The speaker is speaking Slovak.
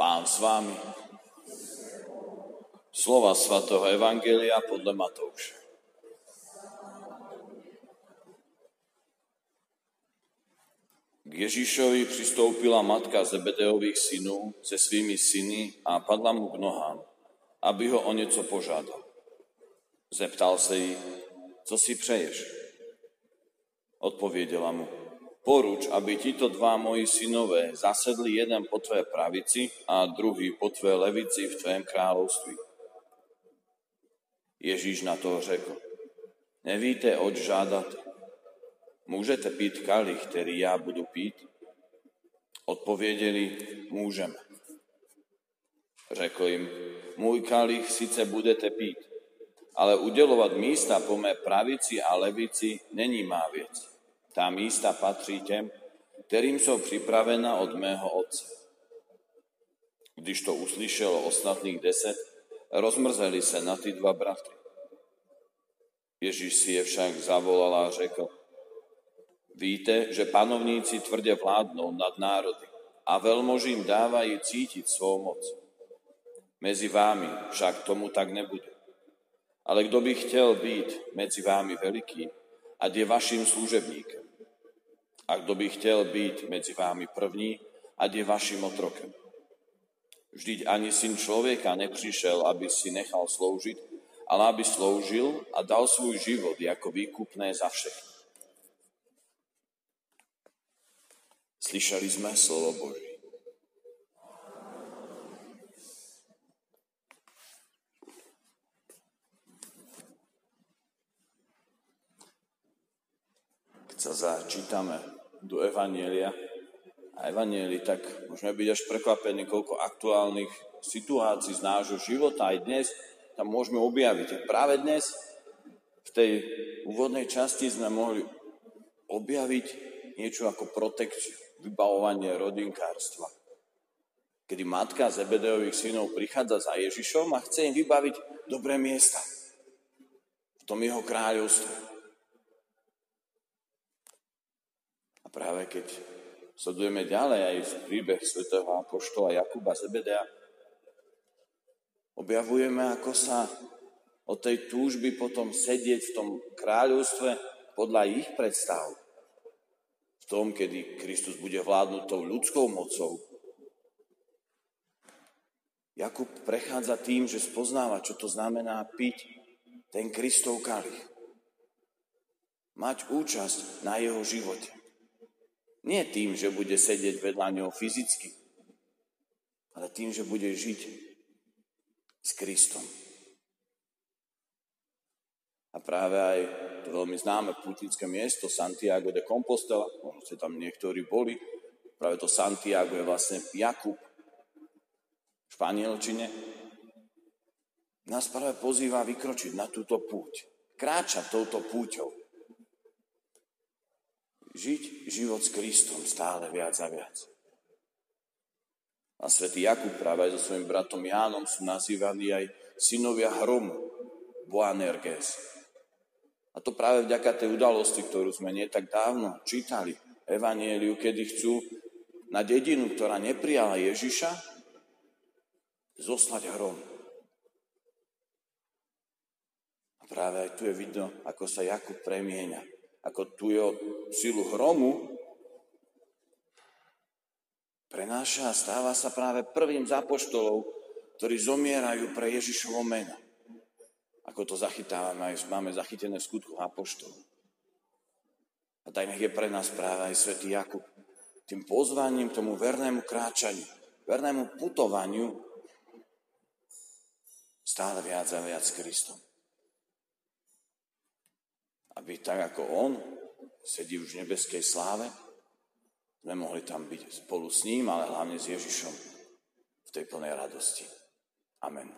Pán s vámi. Slova svatého Evangelia podľa Matouša. K Ježišovi pristoupila matka Zebedeových synov se svými syny a padla mu k nohám, aby ho o něco požádal. Zeptal se jí, co si přeješ? Odpověděla mu, poruč, aby títo dva moji synové zasedli jeden po tvé pravici a druhý po tvé levici v tvém království. Ježíš na to řekl, nevíte, oč žádat. Můžete pít kalich, který já budu pít? Odpověděli, můžeme. Řekl jim, můj kalich sice budete pít, ale udělovat místa po mé pravici a levici není má věc. Tá místa patří těm, kterým jsou připravena od mého otce. Když to uslyšelo ostatných deset, rozmrzeli se na ty dva bratry. Ježíš si je však zavolal a řekl, víte, že panovníci tvrdě vládnou nad národy a veľmožím dávají cítiť svou moc. Mezi vámi však tomu tak nebude. Ale kdo by chtěl být mezi vámi veliký, ať je vaším služebníkem. A kto by chtěl být medzi vámi první, ať je vašim otrokem. Vždyť ani syn človeka neprišiel, aby si nechal sloužiť, ale aby sloužil a dal svůj život jako výkupné za všechny. Slyšeli sme slovo Boží. Keď začítame do Evanielia a Evanieli, tak môžeme byť až prekvapení, koľko aktuálnych situácií z nášho života aj dnes tam môžeme objaviť. A práve dnes v tej úvodnej časti sme mohli objaviť niečo ako protekciu, vybavovanie rodinkárstva. Kedy matka Zebedeových synov prichádza za Ježišom a chce im vybaviť dobré miesta v tom jeho kráľovstve. Práve keď sledujeme ďalej aj v príbeh svätého apoštola Jakuba Zebedea, objavujeme, ako sa o tej túžby potom sedieť v tom kráľovstve podľa ich predstav. V tom, kedy Kristus bude vládnuť tou ľudskou mocou. Jakub prechádza tým, že spoznáva, čo to znamená piť ten Kristov kalich. Mať účasť na jeho živote. Nie tým, že bude sedieť vedľa neho fyzicky, ale tým, že bude žiť s Kristom. A práve aj to veľmi známe putnické miesto Santiago de Compostela, možno ste tam niektorí boli, práve to Santiago je vlastne Jakub v španielčine, nás práve pozýva vykročiť na túto púť. Kráčať touto púťou žiť život s Kristom stále viac a viac. A svätý Jakub práve aj so svojím bratom Jánom sú nazývaní aj synovia hromu, Boanerges. A to práve vďaka tej udalosti, ktorú sme nie tak dávno čítali, Evanieliu, kedy chcú na dedinu, ktorá neprijala Ježiša, zoslať hrom. A práve aj tu je vidno, ako sa Jakub premieňa ako tu jeho silu hromu, prenáša a stáva sa práve prvým z apoštolov, ktorí zomierajú pre Ježišovo meno. Ako to zachytávame, aj máme zachytené v skutku apoštolov. A tak nech je pre nás práve aj svätý Jakub tým pozvaním tomu vernému kráčaniu, vernému putovaniu stále viac a viac s Kristom aby tak ako On sedí už v nebeskej sláve, sme mohli tam byť spolu s ním, ale hlavne s Ježišom v tej plnej radosti. Amen.